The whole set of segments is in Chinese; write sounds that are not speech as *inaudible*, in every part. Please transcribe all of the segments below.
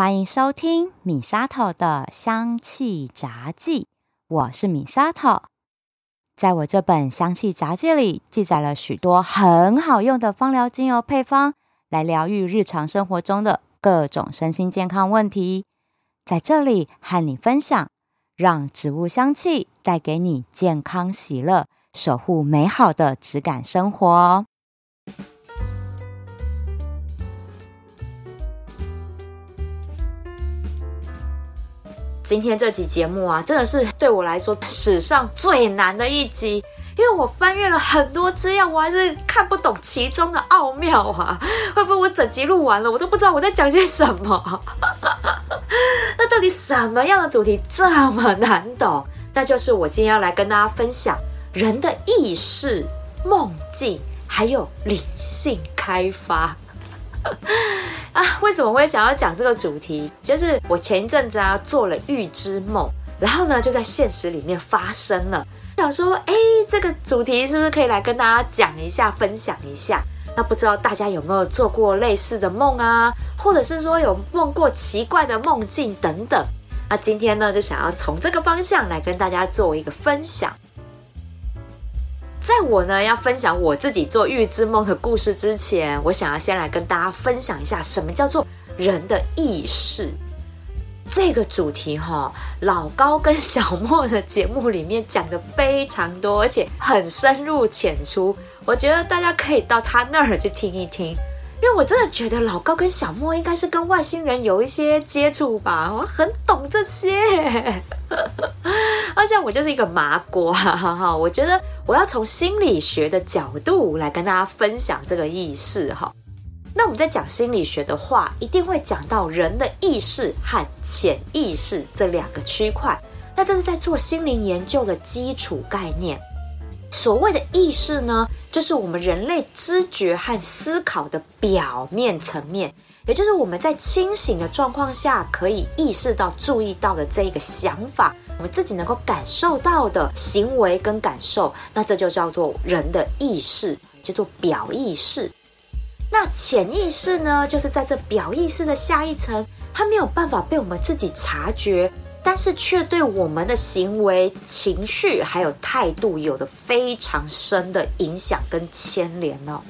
欢迎收听米萨头的香气杂记，我是米萨头。在我这本香气杂记里，记载了许多很好用的芳疗精油配方，来疗愈日常生活中的各种身心健康问题。在这里和你分享，让植物香气带给你健康喜乐，守护美好的质感生活。今天这集节目啊，真的是对我来说史上最难的一集，因为我翻阅了很多资料，我还是看不懂其中的奥妙啊！会不会我整集录完了，我都不知道我在讲些什么？*laughs* 那到底什么样的主题这么难懂？那就是我今天要来跟大家分享人的意识、梦境，还有灵性开发。啊，为什么会想要讲这个主题？就是我前一阵子啊做了预知梦，然后呢就在现实里面发生了。想说，哎，这个主题是不是可以来跟大家讲一下、分享一下？那不知道大家有没有做过类似的梦啊，或者是说有梦过奇怪的梦境等等？那今天呢就想要从这个方向来跟大家做一个分享。在我呢要分享我自己做预知梦的故事之前，我想要先来跟大家分享一下什么叫做人的意识这个主题哈。老高跟小莫的节目里面讲的非常多，而且很深入浅出，我觉得大家可以到他那儿去听一听。因为我真的觉得老高跟小莫应该是跟外星人有一些接触吧，我很懂这些，*laughs* 而且我就是一个麻瓜，哈哈。我觉得我要从心理学的角度来跟大家分享这个意识哈。那我们在讲心理学的话，一定会讲到人的意识和潜意识这两个区块，那这是在做心灵研究的基础概念。所谓的意识呢，就是我们人类知觉和思考的表面层面，也就是我们在清醒的状况下可以意识到、注意到的这一个想法，我们自己能够感受到的行为跟感受，那这就叫做人的意识，叫做表意识。那潜意识呢，就是在这表意识的下一层，它没有办法被我们自己察觉。但是却对我们的行为、情绪还有态度有着非常深的影响跟牵连哦。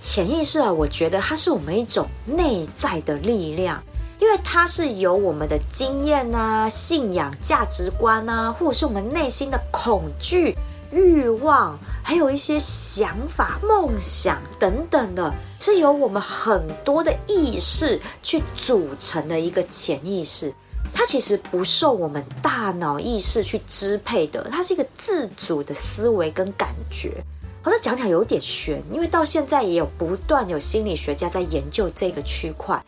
潜意识啊，我觉得它是我们一种内在的力量，因为它是由我们的经验啊、信仰、价值观啊，或者是我们内心的恐惧、欲望，还有一些想法、梦想等等的，是由我们很多的意识去组成的一个潜意识。它其实不受我们大脑意识去支配的，它是一个自主的思维跟感觉。好像讲起来有点玄，因为到现在也有不断有心理学家在研究这个区块。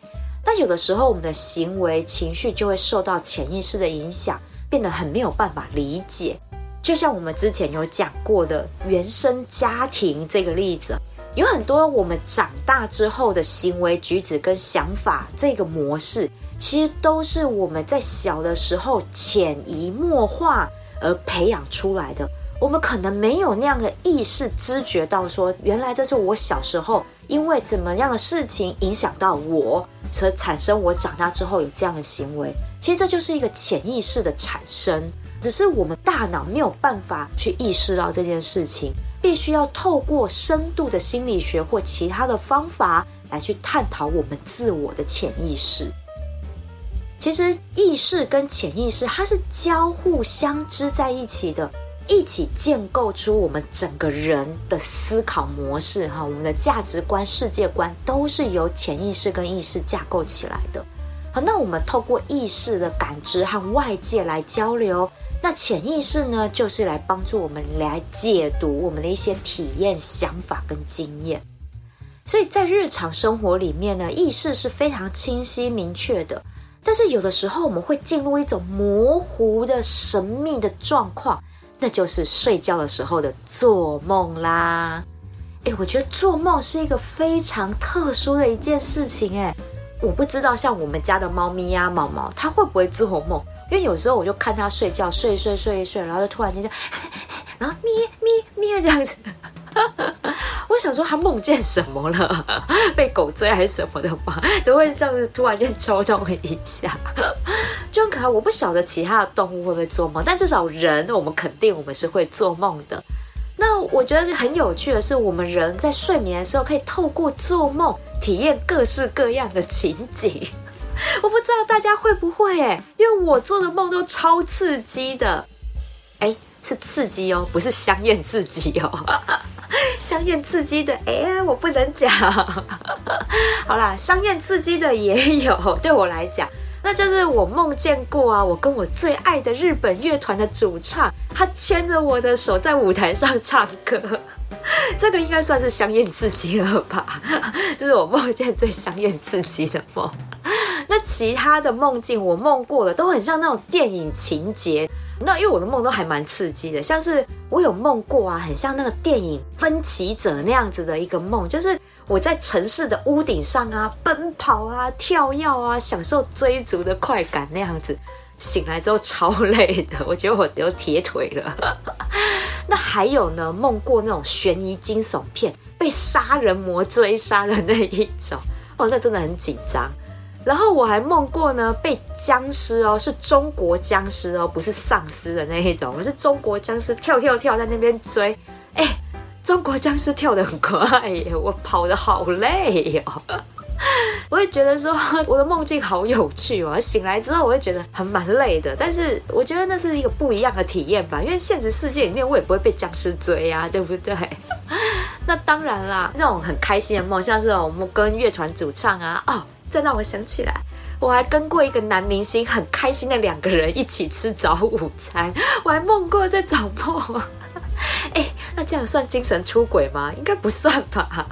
但有的时候，我们的行为、情绪就会受到潜意识的影响，变得很没有办法理解。就像我们之前有讲过的原生家庭这个例子，有很多我们长大之后的行为举止跟想法这个模式。其实都是我们在小的时候潜移默化而培养出来的。我们可能没有那样的意识知觉到说，原来这是我小时候因为怎么样的事情影响到我，所以产生我长大之后有这样的行为。其实这就是一个潜意识的产生，只是我们大脑没有办法去意识到这件事情，必须要透过深度的心理学或其他的方法来去探讨我们自我的潜意识。其实意识跟潜意识它是交互相知在一起的，一起建构出我们整个人的思考模式哈，我们的价值观、世界观都是由潜意识跟意识架构起来的。好，那我们透过意识的感知和外界来交流，那潜意识呢，就是来帮助我们来解读我们的一些体验、想法跟经验。所以在日常生活里面呢，意识是非常清晰明确的。但是有的时候我们会进入一种模糊的神秘的状况，那就是睡觉的时候的做梦啦。诶，我觉得做梦是一个非常特殊的一件事情。诶，我不知道像我们家的猫咪呀、毛毛，它会不会做梦？因为有时候我就看它睡觉，睡睡睡一睡，然后就突然间就，*laughs* 然后咩咩咩这样子。*laughs* 我想说他梦见什么了？*laughs* 被狗追还是什么的吧？怎么会这样子突然间抽动一下？就很可爱。我不晓得其他的动物会不会做梦，但至少人，我们肯定我们是会做梦的。那我觉得很有趣的是，我们人在睡眠的时候可以透过做梦体验各式各样的情景。*laughs* 我不知道大家会不会哎，因为我做的梦都超刺激的。哎，是刺激哦，不是香艳刺激哦。*laughs* 香艳刺激的，哎，我不能讲。*laughs* 好啦，香艳刺激的也有，对我来讲，那就是我梦见过啊，我跟我最爱的日本乐团的主唱，他牵着我的手在舞台上唱歌，*laughs* 这个应该算是香艳刺激了吧？*laughs* 这是我梦见最香艳刺激的梦。*laughs* 那其他的梦境，我梦过的都很像那种电影情节。那因为我的梦都还蛮刺激的，像是我有梦过啊，很像那个电影《分歧者》那样子的一个梦，就是我在城市的屋顶上啊奔跑啊跳跃啊，享受追逐的快感那样子。醒来之后超累的，我觉得我有铁腿了。那还有呢，梦过那种悬疑惊悚片，被杀人魔追杀的那一种，哦，那真的很紧张。然后我还梦过呢，被僵尸哦，是中国僵尸哦，不是丧尸的那一种，我是中国僵尸跳跳跳在那边追，哎，中国僵尸跳得很快耶，我跑得好累哦，*laughs* 我会觉得说 *laughs* 我的梦境好有趣哦，醒来之后我会觉得还蛮累的，但是我觉得那是一个不一样的体验吧，因为现实世界里面我也不会被僵尸追啊，*laughs* 对不对？那当然啦，那种很开心的梦，像是我们跟乐团主唱啊，哦。再让我想起来，我还跟过一个男明星很开心的两个人一起吃早午餐，我还梦过在找梦。*laughs* 哎，那这样算精神出轨吗？应该不算吧。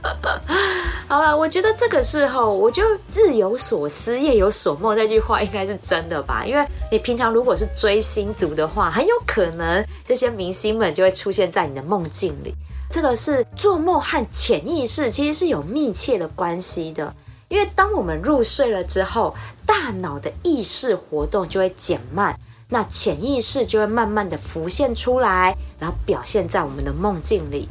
*laughs* 好了，我觉得这个时候，我就日有所思，夜有所梦，这句话应该是真的吧？因为你平常如果是追星族的话，很有可能这些明星们就会出现在你的梦境里。这个是做梦和潜意识其实是有密切的关系的。因为当我们入睡了之后，大脑的意识活动就会减慢，那潜意识就会慢慢的浮现出来，然后表现在我们的梦境里。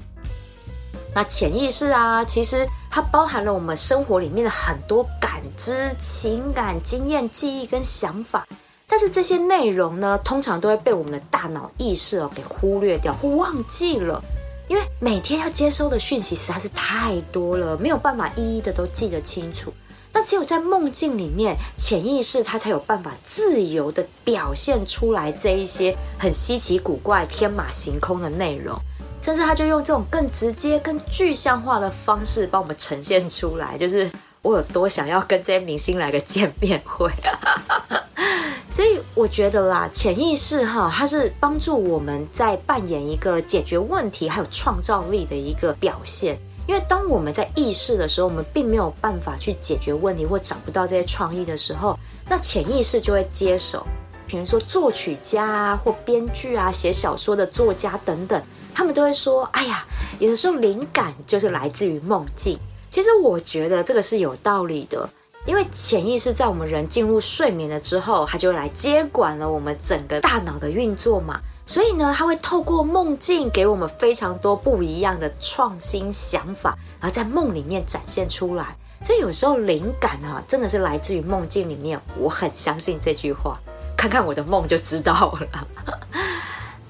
那潜意识啊，其实它包含了我们生活里面的很多感知、情感、经验、记忆跟想法，但是这些内容呢，通常都会被我们的大脑意识哦给忽略掉或忘记了。因为每天要接收的讯息实在是太多了，没有办法一一的都记得清楚。那只有在梦境里面，潜意识它才有办法自由的表现出来这一些很稀奇古怪、天马行空的内容，甚至他就用这种更直接、更具象化的方式帮我们呈现出来，就是我有多想要跟这些明星来个见面会啊！*laughs* 所以我觉得啦，潜意识哈，它是帮助我们在扮演一个解决问题还有创造力的一个表现。因为当我们在意识的时候，我们并没有办法去解决问题或找不到这些创意的时候，那潜意识就会接手。比如说作曲家啊，或编剧啊，写小说的作家等等，他们都会说：“哎呀，有的时候灵感就是来自于梦境。”其实我觉得这个是有道理的。因为潜意识在我们人进入睡眠了之后，它就来接管了我们整个大脑的运作嘛。所以呢，他会透过梦境给我们非常多不一样的创新想法，然后在梦里面展现出来。所以有时候灵感啊，真的是来自于梦境里面。我很相信这句话，看看我的梦就知道了。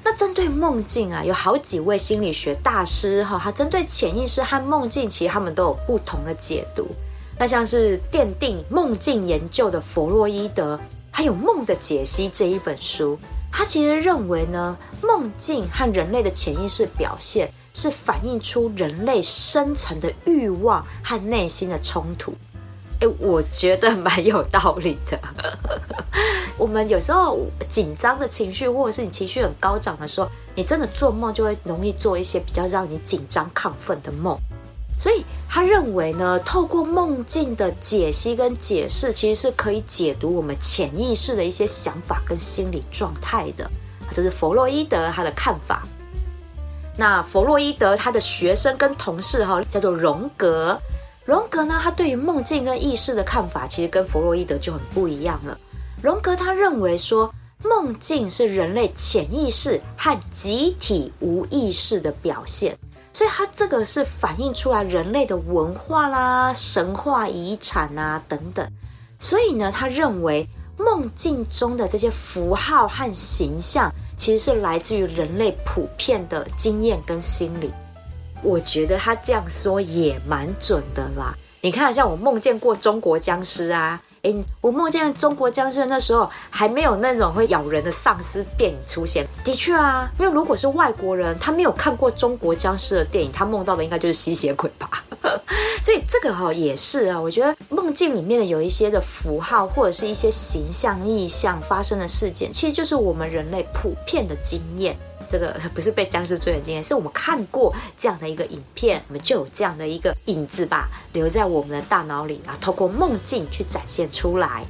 那针对梦境啊，有好几位心理学大师哈，他针对潜意识和梦境，其实他们都有不同的解读。那像是奠定梦境研究的弗洛伊德，还有《梦的解析》这一本书，他其实认为呢，梦境和人类的潜意识表现是反映出人类深层的欲望和内心的冲突。诶，我觉得蛮有道理的。*laughs* 我们有时候紧张的情绪，或者是你情绪很高涨的时候，你真的做梦就会容易做一些比较让你紧张亢奋的梦。所以他认为呢，透过梦境的解析跟解释，其实是可以解读我们潜意识的一些想法跟心理状态的。这是弗洛伊德他的看法。那弗洛伊德他的学生跟同事哈，叫做荣格。荣格呢，他对于梦境跟意识的看法，其实跟弗洛伊德就很不一样了。荣格他认为说，梦境是人类潜意识和集体无意识的表现。所以它这个是反映出来人类的文化啦、神话遗产啊等等。所以呢，他认为梦境中的这些符号和形象，其实是来自于人类普遍的经验跟心理。我觉得他这样说也蛮准的啦。你看，像我梦见过中国僵尸啊。哎，我梦见中国僵尸那时候还没有那种会咬人的丧尸电影出现。的确啊，因为如果是外国人，他没有看过中国僵尸的电影，他梦到的应该就是吸血鬼吧。*laughs* 所以这个哈也是啊，我觉得梦境里面的有一些的符号或者是一些形象意象发生的事件，其实就是我们人类普遍的经验。这个不是被僵尸追的经验，是我们看过这样的一个影片，我们就有这样的一个影子吧，留在我们的大脑里啊，透过梦境去展现出来。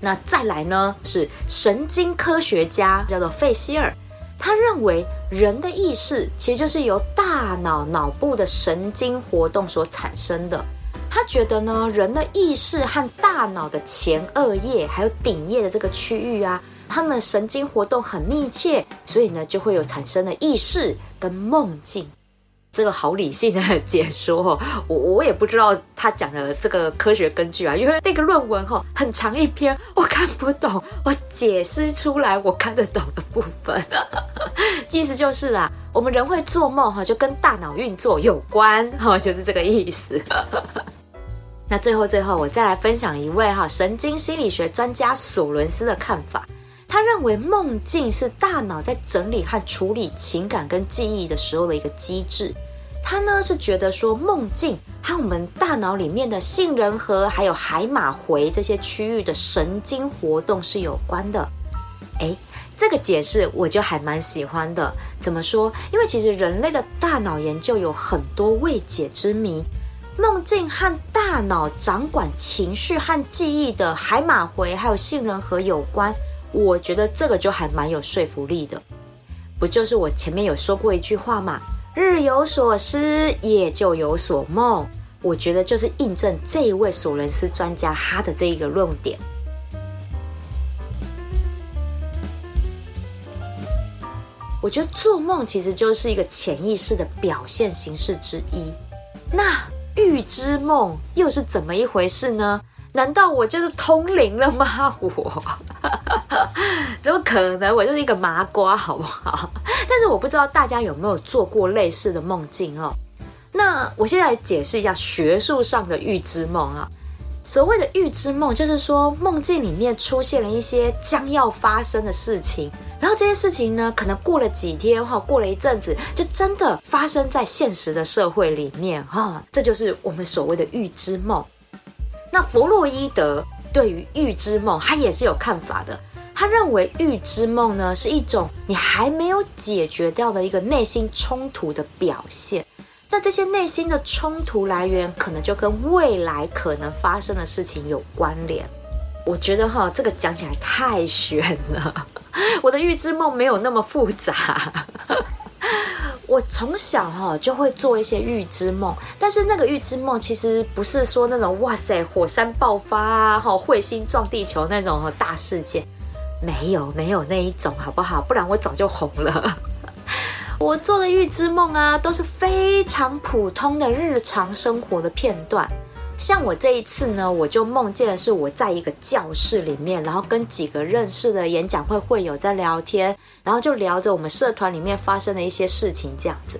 那再来呢，是神经科学家叫做费希尔，他认为人的意识其实就是由大脑脑部的神经活动所产生的。他觉得呢，人的意识和大脑的前额叶还有顶叶的这个区域啊。他们神经活动很密切，所以呢，就会有产生的意识跟梦境。这个好理性的解说，我我也不知道他讲的这个科学根据啊，因为那个论文哈很长一篇，我看不懂，我解释出来我看得懂的部分。意思就是啊，我们人会做梦哈，就跟大脑运作有关哈，就是这个意思。那最后最后，我再来分享一位哈神经心理学专家索伦斯的看法。他认为梦境是大脑在整理和处理情感跟记忆的时候的一个机制。他呢是觉得说梦境和我们大脑里面的杏仁核还有海马回这些区域的神经活动是有关的。诶，这个解释我就还蛮喜欢的。怎么说？因为其实人类的大脑研究有很多未解之谜。梦境和大脑掌管情绪和记忆的海马回还有杏仁核有关。我觉得这个就还蛮有说服力的，不就是我前面有说过一句话嘛？日有所思，夜就有所梦。我觉得就是印证这一位索伦斯专家他的这一个论点。我觉得做梦其实就是一个潜意识的表现形式之一。那预知梦又是怎么一回事呢？难道我就是通灵了吗？我 *laughs* 怎么可能？我就是一个麻瓜，好不好？但是我不知道大家有没有做过类似的梦境哦。那我现在解释一下学术上的预知梦啊。所谓的预知梦，就是说梦境里面出现了一些将要发生的事情，然后这些事情呢，可能过了几天哈，过了一阵子，就真的发生在现实的社会里面哈。这就是我们所谓的预知梦。那弗洛伊德对于预知梦，他也是有看法的。他认为预知梦呢，是一种你还没有解决掉的一个内心冲突的表现。那这些内心的冲突来源，可能就跟未来可能发生的事情有关联。我觉得哈，这个讲起来太玄了。*laughs* 我的预知梦没有那么复杂。我从小哈就会做一些预知梦，但是那个预知梦其实不是说那种哇塞火山爆发啊，哈彗星撞地球那种大事件，没有没有那一种好不好？不然我早就红了。*laughs* 我做的预知梦啊，都是非常普通的日常生活的片段。像我这一次呢，我就梦见的是我在一个教室里面，然后跟几个认识的演讲会会友在聊天，然后就聊着我们社团里面发生的一些事情这样子。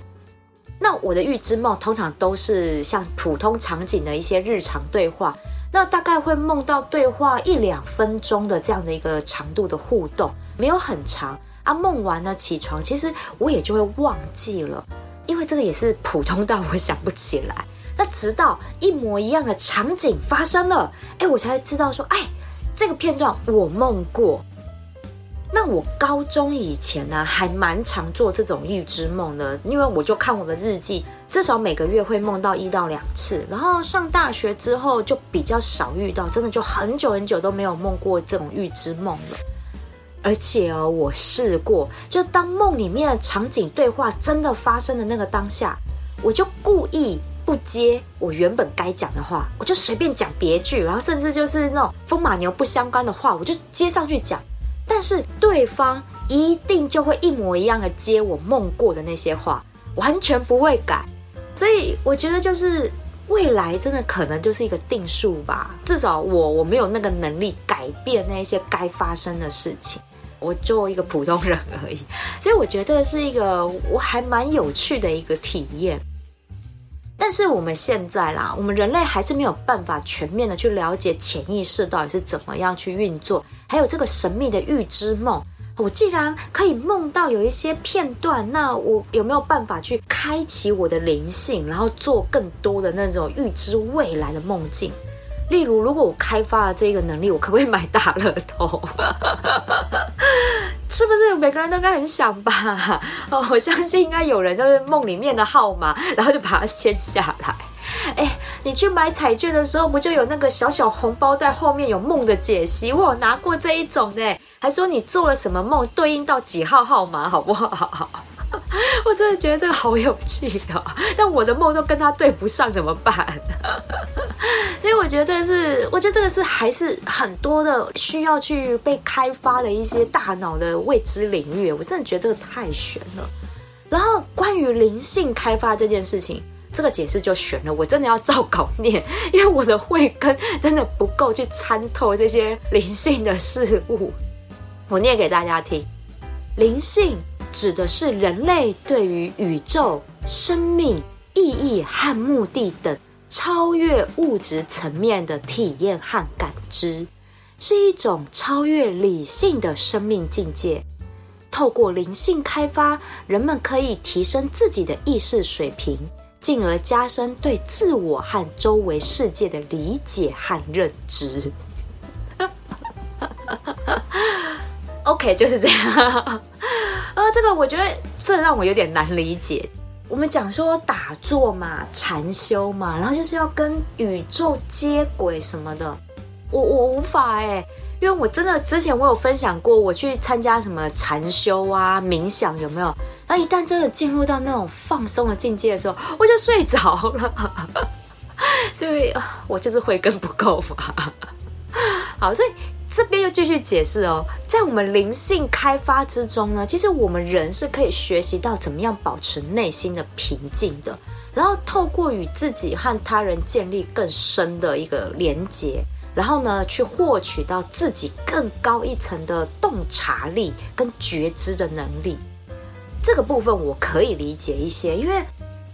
那我的预知梦通常都是像普通场景的一些日常对话，那大概会梦到对话一两分钟的这样的一个长度的互动，没有很长啊。梦完了起床，其实我也就会忘记了，因为这个也是普通到我想不起来。那直到一模一样的场景发生了，哎，我才知道说，哎，这个片段我梦过。那我高中以前呢，还蛮常做这种预知梦的，因为我就看我的日记，至少每个月会梦到一到两次。然后上大学之后就比较少遇到，真的就很久很久都没有梦过这种预知梦了。而且哦，我试过，就当梦里面的场景对话真的发生的那个当下，我就故意。不接我原本该讲的话，我就随便讲别句，然后甚至就是那种风马牛不相干的话，我就接上去讲。但是对方一定就会一模一样的接我梦过的那些话，完全不会改。所以我觉得就是未来真的可能就是一个定数吧。至少我我没有那个能力改变那些该发生的事情，我做一个普通人而已。*laughs* 所以我觉得这是一个我还蛮有趣的一个体验。但是我们现在啦，我们人类还是没有办法全面的去了解潜意识到底是怎么样去运作，还有这个神秘的预知梦。我既然可以梦到有一些片段，那我有没有办法去开启我的灵性，然后做更多的那种预知未来的梦境？例如，如果我开发了这个能力，我可不可以买大乐透？*laughs* 是不是每个人都应该很想吧？*laughs* 哦，我相信应该有人就是梦里面的号码，*laughs* 然后就把它签下来。哎，你去买彩券的时候，不就有那个小小红包在后面有梦的解析？我有拿过这一种呢，还说你做了什么梦，对应到几号号码，好不好？*laughs* 我真的觉得这个好有趣啊，但我的梦都跟他对不上，怎么办？*laughs* 所以我觉得这是，我觉得这个是还是很多的需要去被开发的一些大脑的未知领域。我真的觉得这个太玄了。然后关于灵性开发这件事情，这个解释就玄了，我真的要照稿念，*laughs* 因为我的慧根真的不够去参透这些灵性的事物。我念给大家听，灵性。指的是人类对于宇宙、生命、意义和目的等超越物质层面的体验和感知，是一种超越理性的生命境界。透过灵性开发，人们可以提升自己的意识水平，进而加深对自我和周围世界的理解和认知。*laughs* OK，就是这样。呃，这个我觉得这让我有点难理解。我们讲说打坐嘛，禅修嘛，然后就是要跟宇宙接轨什么的，我我无法哎，因为我真的之前我有分享过，我去参加什么禅修啊、冥想有没有？那一旦真的进入到那种放松的境界的时候，我就睡着了。*laughs* 所以，我就是慧根不够嘛。*laughs* 好，所以。这边又继续解释哦，在我们灵性开发之中呢，其实我们人是可以学习到怎么样保持内心的平静的，然后透过与自己和他人建立更深的一个连结，然后呢，去获取到自己更高一层的洞察力跟觉知的能力。这个部分我可以理解一些，因为。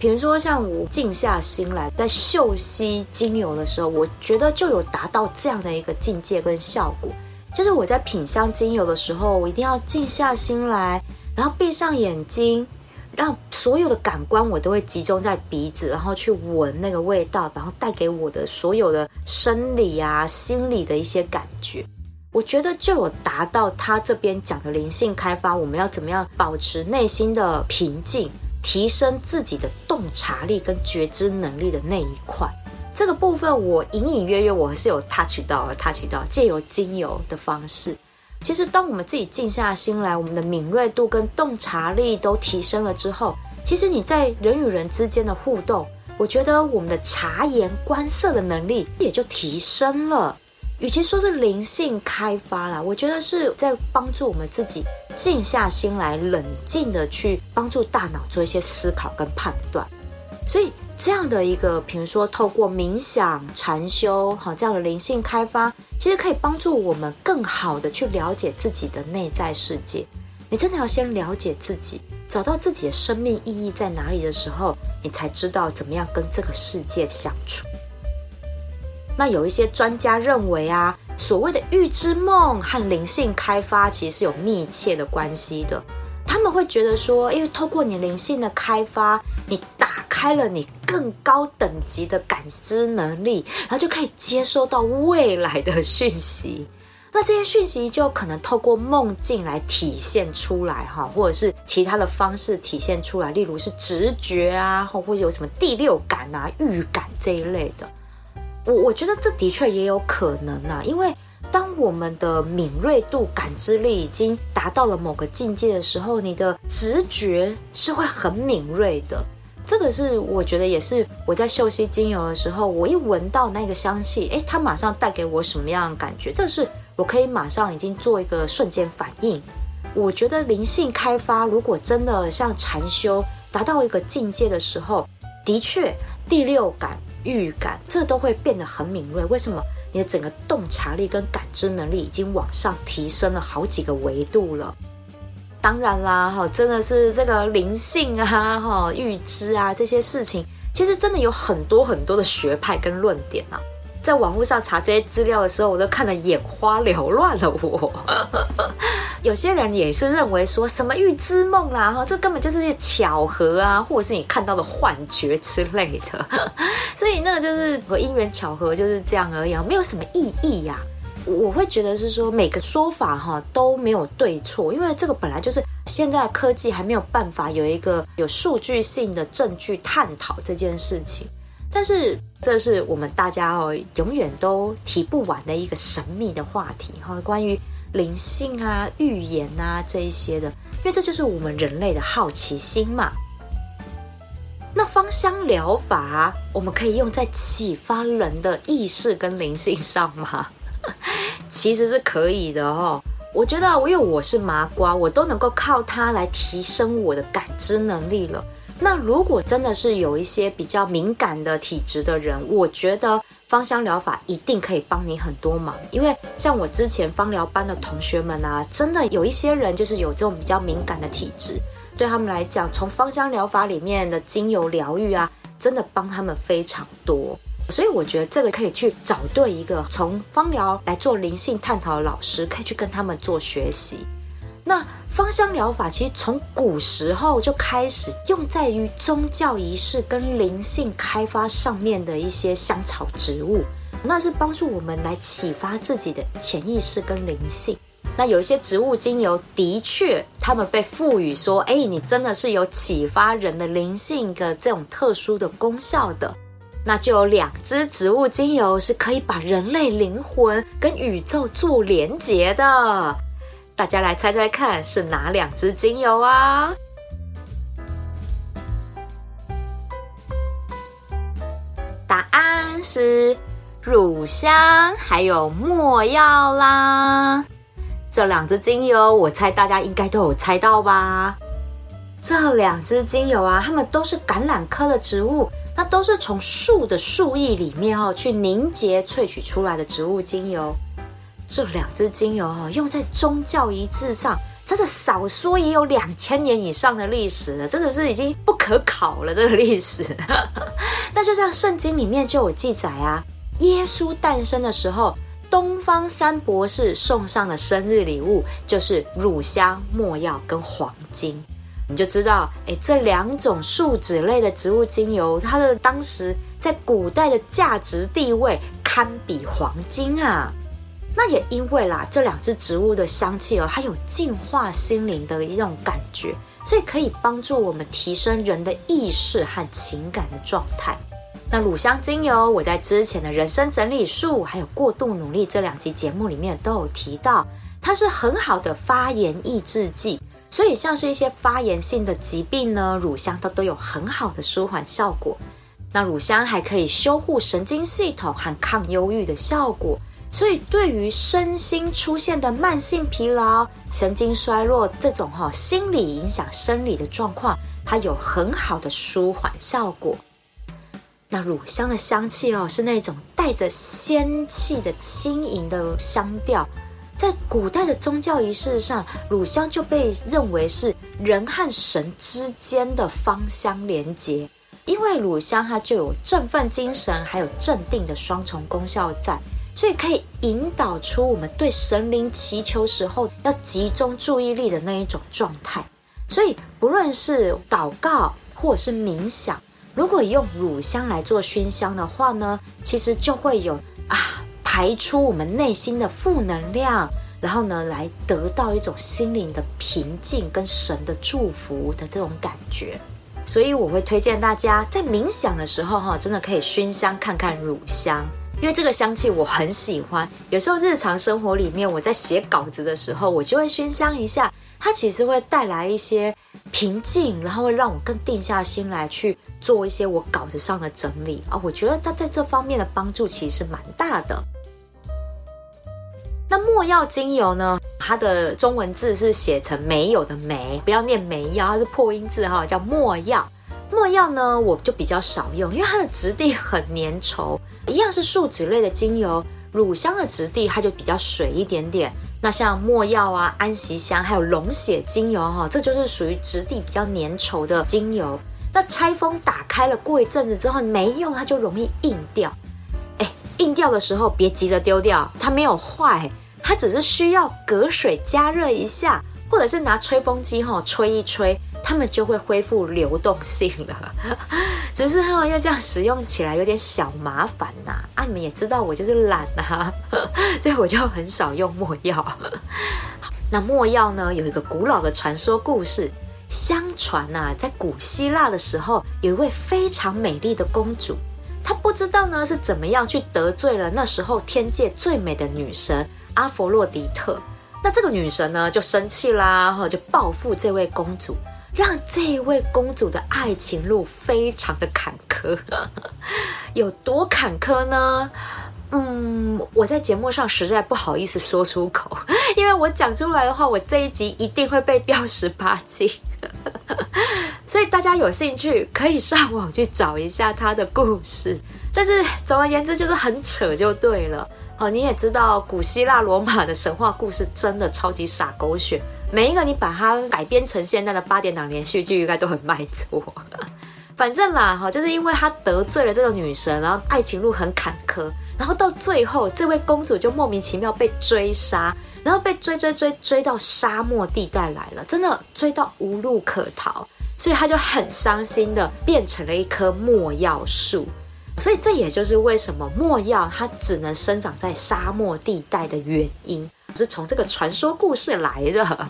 比如说，像我静下心来在嗅吸精油的时候，我觉得就有达到这样的一个境界跟效果。就是我在品香精油的时候，我一定要静下心来，然后闭上眼睛，让所有的感官我都会集中在鼻子，然后去闻那个味道，然后带给我的所有的生理啊、心理的一些感觉。我觉得就有达到他这边讲的灵性开发，我们要怎么样保持内心的平静。提升自己的洞察力跟觉知能力的那一块，这个部分我隐隐约约我还是有 touch 到了，touch 到借由精油的方式。其实当我们自己静下心来，我们的敏锐度跟洞察力都提升了之后，其实你在人与人之间的互动，我觉得我们的察言观色的能力也就提升了。与其说是灵性开发啦，我觉得是在帮助我们自己静下心来，冷静的去帮助大脑做一些思考跟判断。所以这样的一个，比如说透过冥想、禅修，好，这样的灵性开发，其实可以帮助我们更好的去了解自己的内在世界。你真的要先了解自己，找到自己的生命意义在哪里的时候，你才知道怎么样跟这个世界相处。那有一些专家认为啊，所谓的预知梦和灵性开发其实是有密切的关系的。他们会觉得说，因为透过你灵性的开发，你打开了你更高等级的感知能力，然后就可以接收到未来的讯息。那这些讯息就可能透过梦境来体现出来哈，或者是其他的方式体现出来，例如是直觉啊，或或者有什么第六感啊、预感这一类的。我我觉得这的确也有可能啊，因为当我们的敏锐度、感知力已经达到了某个境界的时候，你的直觉是会很敏锐的。这个是我觉得也是我在嗅吸精油的时候，我一闻到那个香气，诶，它马上带给我什么样的感觉？这是我可以马上已经做一个瞬间反应。我觉得灵性开发，如果真的像禅修达到一个境界的时候，的确第六感、预感这都会变得很敏锐。为什么？你的整个洞察力跟感知能力已经往上提升了好几个维度了。当然啦，哈，真的是这个灵性啊，哈，预知啊这些事情，其实真的有很多很多的学派跟论点啊。在网络上查这些资料的时候，我都看得眼花缭乱了我。有些人也是认为说什么预知梦啦，哈，这根本就是巧合啊，或者是你看到的幻觉之类的。*laughs* 所以那个就是和因缘巧合就是这样而已，没有什么意义呀、我会觉得是说每个说法哈都没有对错，因为这个本来就是现在科技还没有办法有一个有数据性的证据探讨这件事情。但是这是我们大家哦永远都提不完的一个神秘的话题哈，关于灵性啊、预言啊这一些的，因为这就是我们人类的好奇心嘛。那芳香疗法我们可以用在启发人的意识跟灵性上吗？*laughs* 其实是可以的哦。我觉得因为我是麻瓜，我都能够靠它来提升我的感知能力了。那如果真的是有一些比较敏感的体质的人，我觉得芳香疗法一定可以帮你很多忙。因为像我之前芳疗班的同学们啊，真的有一些人就是有这种比较敏感的体质，对他们来讲，从芳香疗法里面的精油疗愈啊，真的帮他们非常多。所以我觉得这个可以去找对一个从芳疗来做灵性探讨的老师，可以去跟他们做学习。那芳香疗法其实从古时候就开始用在于宗教仪式跟灵性开发上面的一些香草植物，那是帮助我们来启发自己的潜意识跟灵性。那有一些植物精油的确，他们被赋予说，哎，你真的是有启发人的灵性的这种特殊的功效的。那就有两支植物精油是可以把人类灵魂跟宇宙做连结的。大家来猜猜看，是哪两支精油啊？答案是乳香还有没药啦。这两支精油，我猜大家应该都有猜到吧？这两支精油啊，它们都是橄榄科的植物，那都是从树的树液里面哦去凝结萃取出来的植物精油。这两支精油哈，用在宗教仪式上，真的少说也有两千年以上的历史了，真的是已经不可考了这个历史。*laughs* 那就像圣经里面就有记载啊，耶稣诞生的时候，东方三博士送上的生日礼物就是乳香、没药跟黄金，你就知道，哎，这两种树脂类的植物精油，它的当时在古代的价值地位堪比黄金啊。那也因为啦，这两支植物的香气哦，它有净化心灵的一种感觉，所以可以帮助我们提升人的意识和情感的状态。那乳香精油，我在之前的人生整理术还有过度努力这两集节目里面都有提到，它是很好的发炎抑制剂，所以像是一些发炎性的疾病呢，乳香它都有很好的舒缓效果。那乳香还可以修护神经系统和抗忧郁的效果。所以，对于身心出现的慢性疲劳、神经衰弱这种哈心理影响生理的状况，它有很好的舒缓效果。那乳香的香气哦，是那种带着仙气的轻盈的香调，在古代的宗教仪式上，乳香就被认为是人和神之间的芳香连结，因为乳香它就有振奋精神还有镇定的双重功效在。所以可以引导出我们对神灵祈求时候要集中注意力的那一种状态。所以不论是祷告或者是冥想，如果用乳香来做熏香的话呢，其实就会有啊排出我们内心的负能量，然后呢来得到一种心灵的平静跟神的祝福的这种感觉。所以我会推荐大家在冥想的时候哈，真的可以熏香看看乳香。因为这个香气我很喜欢，有时候日常生活里面我在写稿子的时候，我就会熏香一下，它其实会带来一些平静，然后会让我更定下心来去做一些我稿子上的整理啊。我觉得它在这方面的帮助其实蛮大的。那墨药精油呢？它的中文字是写成没有的没，不要念没药，它是破音字哈，叫墨药。墨药呢，我就比较少用，因为它的质地很粘稠。一样是树脂类的精油，乳香的质地它就比较水一点点。那像没药啊、安息香，还有龙血精油哈，这就是属于质地比较粘稠的精油。那拆封打开了，过一阵子之后没用，它就容易硬掉。哎，硬掉的时候别急着丢掉，它没有坏。它只是需要隔水加热一下，或者是拿吹风机哈吹一吹，他们就会恢复流动性了。*laughs* 只是哈，因为这样使用起来有点小麻烦呐。啊，你们也知道我就是懒呐，*laughs* 所以我就很少用没药。*laughs* 那没药呢，有一个古老的传说故事，相传呐，在古希腊的时候，有一位非常美丽的公主，她不知道呢是怎么样去得罪了那时候天界最美的女神。阿佛洛狄特，那这个女神呢就生气啦，哈，就报复这位公主，让这位公主的爱情路非常的坎坷，有多坎坷呢？嗯，我在节目上实在不好意思说出口，因为我讲出来的话，我这一集一定会被标十八禁，所以大家有兴趣可以上网去找一下她的故事。但是总而言之，就是很扯就对了。哦，你也知道，古希腊罗马的神话故事真的超级傻狗血，每一个你把它改编成现在的八点档连续剧，应该都很卖座。*laughs* 反正啦，哈，就是因为他得罪了这个女神，然后爱情路很坎坷，然后到最后，这位公主就莫名其妙被追杀，然后被追追追追到沙漠地带来了，真的追到无路可逃，所以她就很伤心的变成了一棵没药树。所以这也就是为什么没药它只能生长在沙漠地带的原因，是从这个传说故事来的。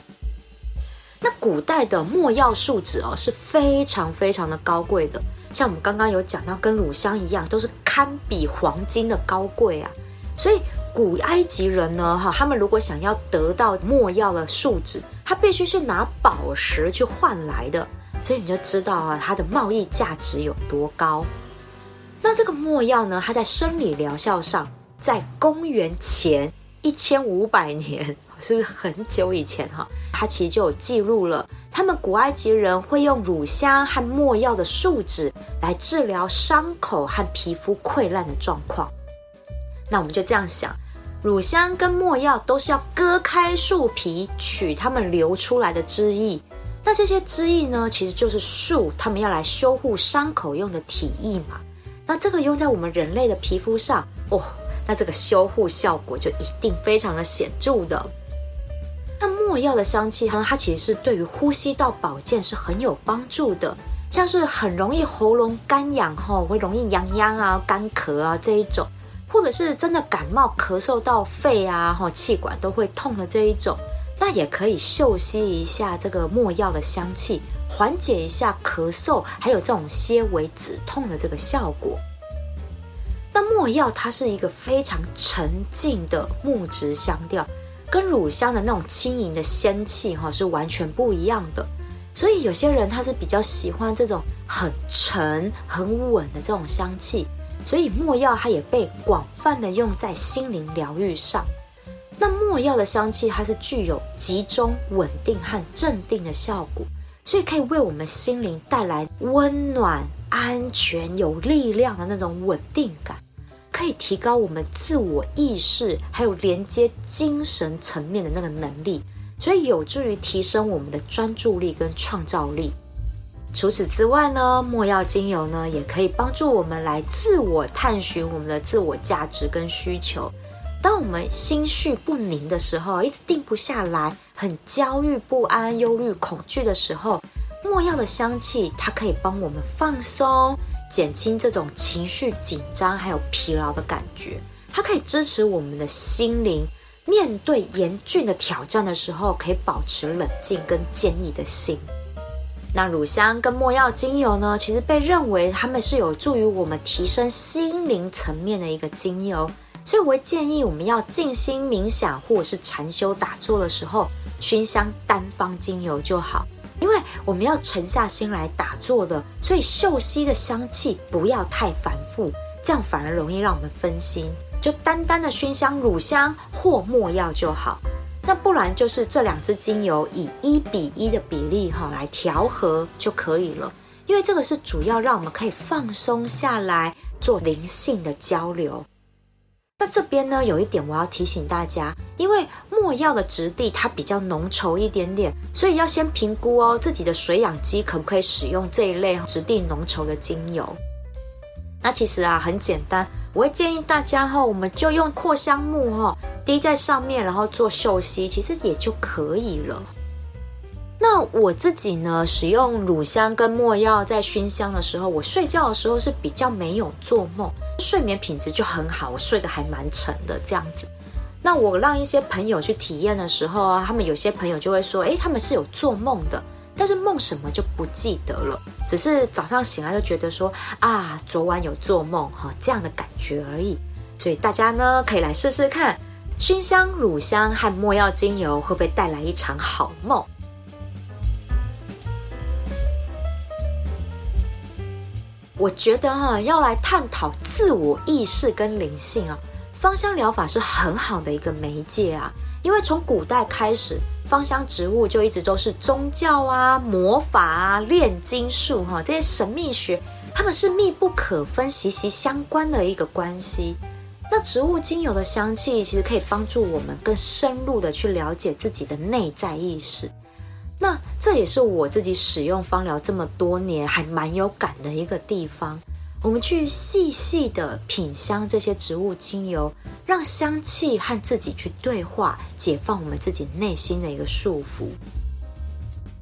*laughs* 那古代的没药树脂哦是非常非常的高贵的，像我们刚刚有讲到，跟乳香一样，都是堪比黄金的高贵啊。所以古埃及人呢，哈，他们如果想要得到没药的树脂，他必须是拿宝石去换来的，所以你就知道啊，它的贸易价值有多高。那这个没药呢，它在生理疗效上，在公元前一千五百年，*laughs* 是不是很久以前哈？它其实就有记录了，他们古埃及人会用乳香和没药的树脂来治疗伤口和皮肤溃烂的状况。那我们就这样想，乳香跟没药都是要割开树皮，取它们流出来的汁液。那这些汁液呢，其实就是树他们要来修护伤口用的体液嘛。那这个用在我们人类的皮肤上，哦，那这个修护效果就一定非常的显著的。那墨药的香气呢，它其实是对于呼吸道保健是很有帮助的，像是很容易喉咙干痒吼，会容易痒痒啊、干咳啊这一种，或者是真的感冒咳嗽到肺啊、吼气管都会痛的这一种，那也可以嗅吸一下这个墨药的香气。缓解一下咳嗽，还有这种些微止痛的这个效果。那没药它是一个非常沉静的木质香调，跟乳香的那种轻盈的仙气哈是完全不一样的。所以有些人他是比较喜欢这种很沉、很稳的这种香气，所以没药它也被广泛的用在心灵疗愈上。那没药的香气它是具有集中、稳定和镇定的效果。所以可以为我们心灵带来温暖、安全、有力量的那种稳定感，可以提高我们自我意识，还有连接精神层面的那个能力，所以有助于提升我们的专注力跟创造力。除此之外呢，没药精油呢也可以帮助我们来自我探寻我们的自我价值跟需求。当我们心绪不宁的时候，一直定不下来，很焦虑不安、忧虑恐惧的时候，没药的香气它可以帮我们放松，减轻这种情绪紧张还有疲劳的感觉。它可以支持我们的心灵，面对严峻的挑战的时候，可以保持冷静跟坚毅的心。那乳香跟没药精油呢，其实被认为它们是有助于我们提升心灵层面的一个精油。所以，我会建议我们要静心冥想或者是禅修打坐的时候，熏香单方精油就好。因为我们要沉下心来打坐的，所以嗅息的香气不要太繁复，这样反而容易让我们分心。就单单的熏香乳香或没药就好。那不然就是这两支精油以一比一的比例哈来调和就可以了。因为这个是主要让我们可以放松下来做灵性的交流。那这边呢，有一点我要提醒大家，因为墨药的质地它比较浓稠一点点，所以要先评估哦，自己的水养机可不可以使用这一类质地浓稠的精油。那其实啊很简单，我会建议大家哈，我们就用扩香木哈滴在上面，然后做嗅吸，其实也就可以了。那我自己呢，使用乳香跟墨药在熏香的时候，我睡觉的时候是比较没有做梦，睡眠品质就很好，我睡得还蛮沉的这样子。那我让一些朋友去体验的时候啊，他们有些朋友就会说，诶，他们是有做梦的，但是梦什么就不记得了，只是早上醒来就觉得说啊，昨晚有做梦哈，这样的感觉而已。所以大家呢可以来试试看，熏香乳香和墨药精油会不会带来一场好梦？我觉得哈，要来探讨自我意识跟灵性啊，芳香疗法是很好的一个媒介啊。因为从古代开始，芳香植物就一直都是宗教啊、魔法啊、炼金术哈这些神秘学，它们是密不可分、息息相关的一个关系。那植物精油的香气，其实可以帮助我们更深入的去了解自己的内在意识。那这也是我自己使用芳疗这么多年还蛮有感的一个地方。我们去细细的品香这些植物精油，让香气和自己去对话，解放我们自己内心的一个束缚。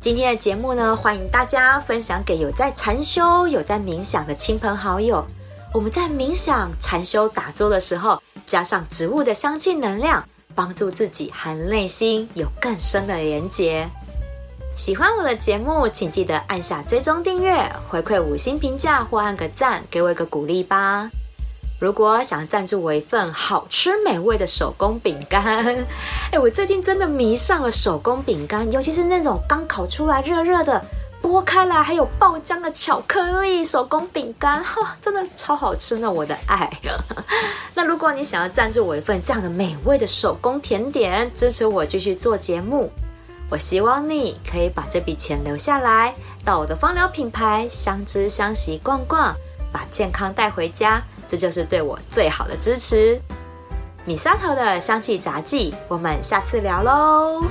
今天的节目呢，欢迎大家分享给有在禅修、有在冥想的亲朋好友。我们在冥想、禅修、打坐的时候，加上植物的香气能量，帮助自己和内心有更深的连结。喜欢我的节目，请记得按下追踪订阅，回馈五星评价或按个赞，给我一个鼓励吧。如果想赞助我一份好吃美味的手工饼干，*laughs* 哎，我最近真的迷上了手工饼干，尤其是那种刚烤出来热热的，剥开来还有爆浆的巧克力手工饼干，*laughs* 哈，真的超好吃呢！我的爱。*laughs* 那如果你想要赞助我一份这样的美味的手工甜点，支持我继续做节目。我希望你可以把这笔钱留下来，到我的芳疗品牌相知相惜逛逛，把健康带回家，这就是对我最好的支持。米沙头的香气杂记，我们下次聊喽。